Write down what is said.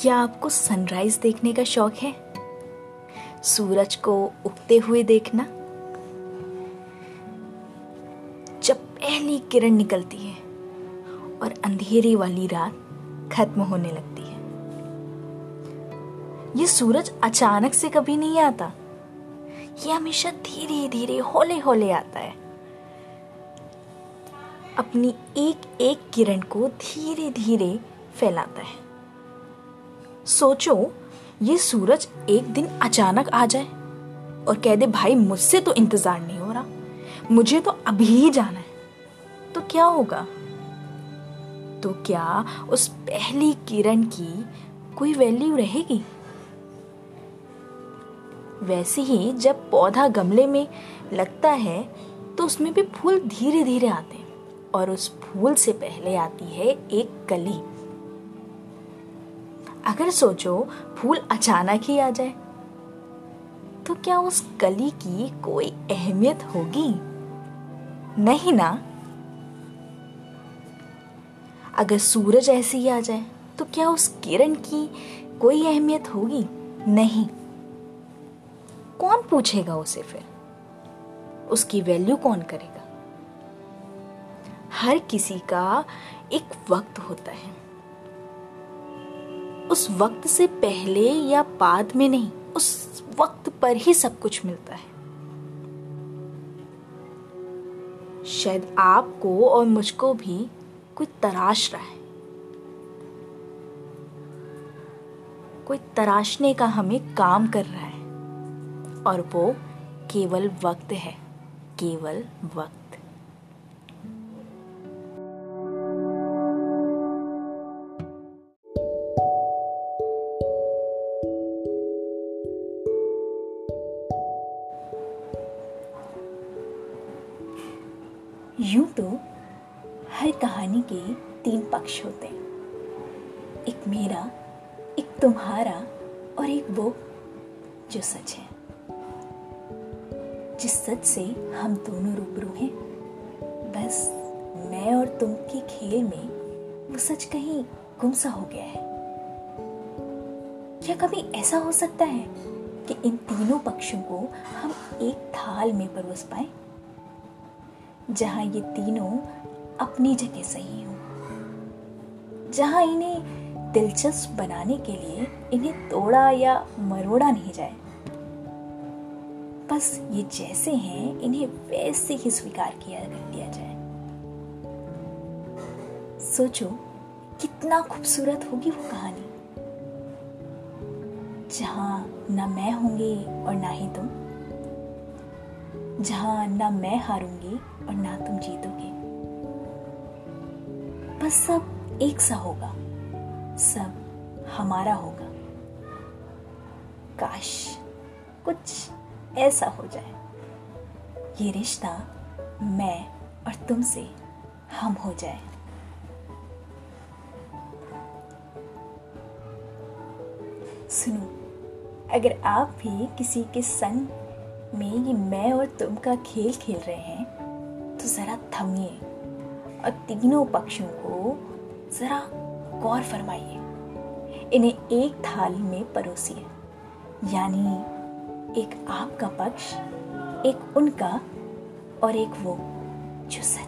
क्या आपको सनराइज देखने का शौक है? सूरज को उगते हुए देखना। जब पहली किरण निकलती है और अंधेरे वाली रात खत्म होने लगती है। ये सूरज अचानक से कभी नहीं आता। ये हमेशा धीरे धीरे होले होले आता है। अपनी एक एक किरण को धीरे धीरे फैलाता है। सोचो, ये सूरज एक दिन अचानक आ जाए। और कह दे, भाई, मुझसे तो इंतज़ार नहीं हो रहा। मुझे तो अभी ही जाना है। तो क्या होगा? तो क्या उस पहली किरण की कोई वैल्यू रहेगी? वैसे ही जब पौधा गमले में लगता है तो उसमें भी फूल धीरे धीरे आते हैं। और उस फूल से पहले आती है एक कली। अगर सोचो फूल अचानक ही आ जाए तो क्या उस कली की कोई अहमियत होगी? नहीं ना। अगर सूरज ऐसे ही आ जाए तो क्या उस किरण की कोई अहमियत होगी? नहीं। कौन पूछेगा उसे फिर? उसकी वैल्यू कौन करेगा? हर किसी का एक वक्त होता है। उस वक्त से पहले या बाद में नहीं, उस वक्त पर ही सब कुछ मिलता है। शायद आपको और मुझको भी कोई तराश रहा है। कोई तराशने का हमें काम कर रहा है। और वो केवल वक्त है, केवल वक्त। यूँ तो हर कहानी के तीन पक्ष होते हैं। एक मेरा, एक तुम्हारा और एक वो जो सच है। जिस सच से हम दोनों रूबरू हैं, बस मैं और तुम के खेल में वो सच कहीं गुमसा हो गया है। क्या कभी ऐसा हो सकता है कि इन तीनों पक्षों को हम एक थाल में परोस पाए? जहाँ ये तीनों अपनी जगह सही हो। जहाँ इन्हें दिलचस्प बनाने के लिए इन्हें तोड़ा या मरोड़ा नहीं जाए। बस ये जैसे हैं, इन्हें वैसे ही स्वीकार किया कर लिया जाए। सोचो, कितना खूबसूरत होगी वो कहानी। जहाँ ना मैं होंगी और ना ही तुम। जहाँ ना मैं हारूँगी और ना तुम जीतोगे। बस सब एक सा होगा। सब हमारा होगा। काश कुछ ऐसा हो जाए। ये रिश्ता मैं और तुमसे हम हो जाए। सुनो, अगर आप भी किसी के संग में ये मैं और तुम का खेल खेल रहे हैं तो ज़रा थमिए और तीनों पक्षों को ज़रा गौर फरमाइए। इन्हें एक थाल में परोसिए, यानी एक आपका पक्ष, एक उनका और एक वो जो सच